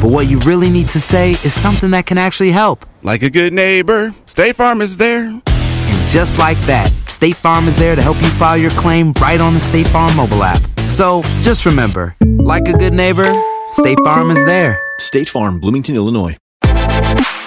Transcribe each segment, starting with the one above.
but what you really need to say is something that can actually help. Like a good neighbor, State Farm is there. And just like that, State Farm is there to help you file your claim right on the State Farm mobile app. So just remember, like a good neighbor, State Farm is there. State Farm, Bloomington, Illinois.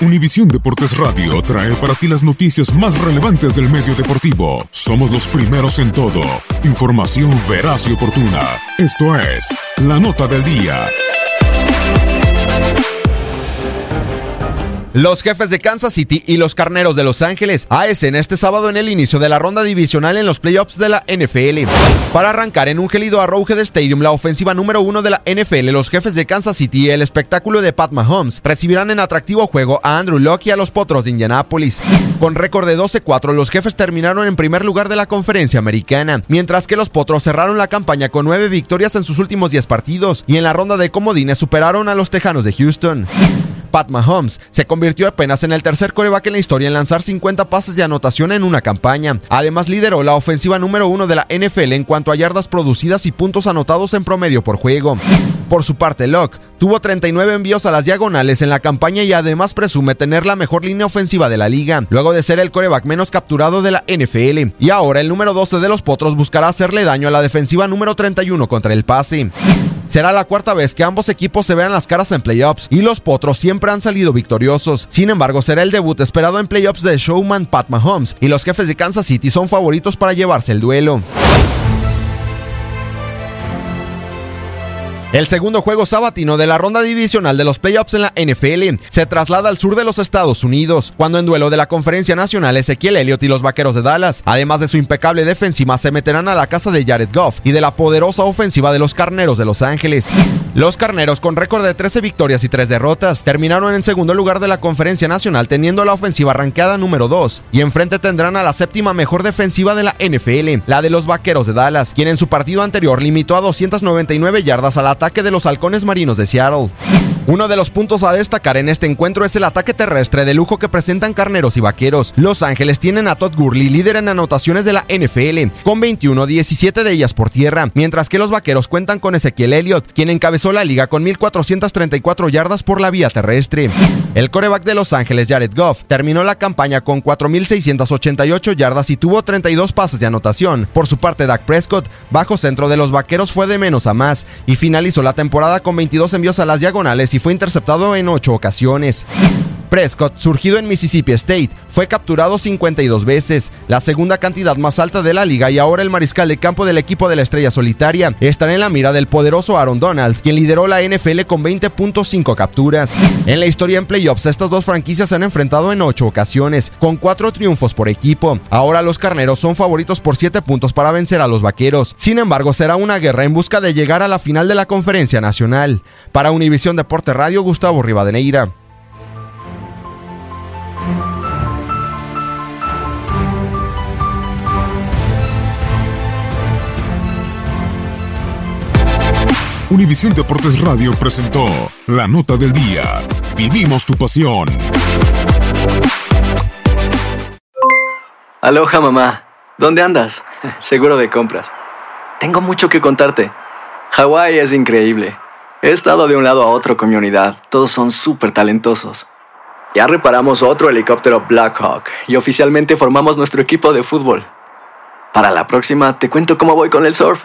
Univisión Deportes Radio trae para ti las noticias más relevantes del medio deportivo. Somos los primeros en todo. Información veraz y oportuna. Esto es La Nota del Día. Los jefes de Kansas City y los carneros de Los Ángeles ASN este sábado en el inicio de la ronda divisional en los playoffs de la NFL. Para arrancar en un gélido Arrowhead Stadium la ofensiva número uno de la NFL, los jefes de Kansas City y el espectáculo de Pat Mahomes recibirán en atractivo juego a Andrew Locke y a los Potros de Indianápolis. Con récord de 12-4, los jefes terminaron en primer lugar de la conferencia americana, mientras que los Potros cerraron la campaña con nueve victorias en sus últimos 10 partidos y en la ronda de comodines superaron a los Tejanos de Houston. Pat Mahomes se convirtió apenas en el tercer coreback en la historia en lanzar 50 pases de anotación en una campaña. Además, lideró la ofensiva número uno de la NFL en cuanto a yardas producidas y puntos anotados en promedio por juego. Por su parte, Locke tuvo 39 envíos a las diagonales en la campaña y además presume tener la mejor línea ofensiva de la liga, luego de ser el coreback menos capturado de la NFL. Y ahora el número 12 de los Potros buscará hacerle daño a la defensiva número 31 contra el pase. Será la cuarta vez que ambos equipos se vean las caras en playoffs y los Potros siempre han salido victoriosos. Sin embargo, será el debut esperado en playoffs de Showman Pat Mahomes y los jefes de Kansas City son favoritos para llevarse el duelo. El segundo juego sabatino de la ronda divisional de los playoffs en la NFL se traslada al sur de los Estados Unidos, cuando en duelo de la Conferencia Nacional Ezequiel Elliott y los Vaqueros de Dallas, además de su impecable defensiva, se meterán a la casa de Jared Goff y de la poderosa ofensiva de los Carneros de Los Ángeles. Los Carneros, con récord de 13 victorias y 3 derrotas, terminaron en segundo lugar de la Conferencia Nacional teniendo la ofensiva ranqueada número 2 y enfrente tendrán a la séptima mejor defensiva de la NFL, la de los Vaqueros de Dallas, quien en su partido anterior limitó a 299 yardas al ataque de los halcones marinos de Seattle. Uno de los puntos a destacar en este encuentro es el ataque terrestre de lujo que presentan carneros y vaqueros. Los Ángeles tienen a Todd Gurley líder en anotaciones de la NFL, con 21, 17 de ellas por tierra, mientras que los vaqueros cuentan con Ezequiel Elliott, quien encabezó la liga con 1.434 yardas por la vía terrestre. El coreback de Los Ángeles, Jared Goff, terminó la campaña con 4.688 yardas y tuvo 32 pases de anotación. Por su parte, Dak Prescott, bajo centro de los vaqueros, fue de menos a más y finalizó la temporada con 22 envíos a las diagonales y fue interceptado en 8 ocasiones. Prescott, surgido en Mississippi State, fue capturado 52 veces, la segunda cantidad más alta de la liga y ahora el mariscal de campo del equipo de la estrella solitaria estará en la mira del poderoso Aaron Donald, quien lideró la NFL con 20.5 capturas. En la historia en playoffs, estas dos franquicias se han enfrentado en 8 ocasiones, con 4 triunfos por equipo. Ahora los carneros son favoritos por 7 puntos para vencer a los vaqueros. Sin embargo, será una guerra en busca de llegar a la final de la conferencia nacional. Para Univisión Deporte Radio, Gustavo Rivadeneira. Univisión Deportes Radio presentó la nota del día. Vivimos tu pasión. Aloha mamá, ¿dónde andas? Seguro de compras. Tengo mucho que contarte. Hawái es increíble. He estado de un lado a otro con mi unidad. Todos son súper talentosos. Ya reparamos otro helicóptero Blackhawk y oficialmente formamos nuestro equipo de fútbol. Para la próxima te cuento cómo voy con el surf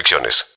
restricciones.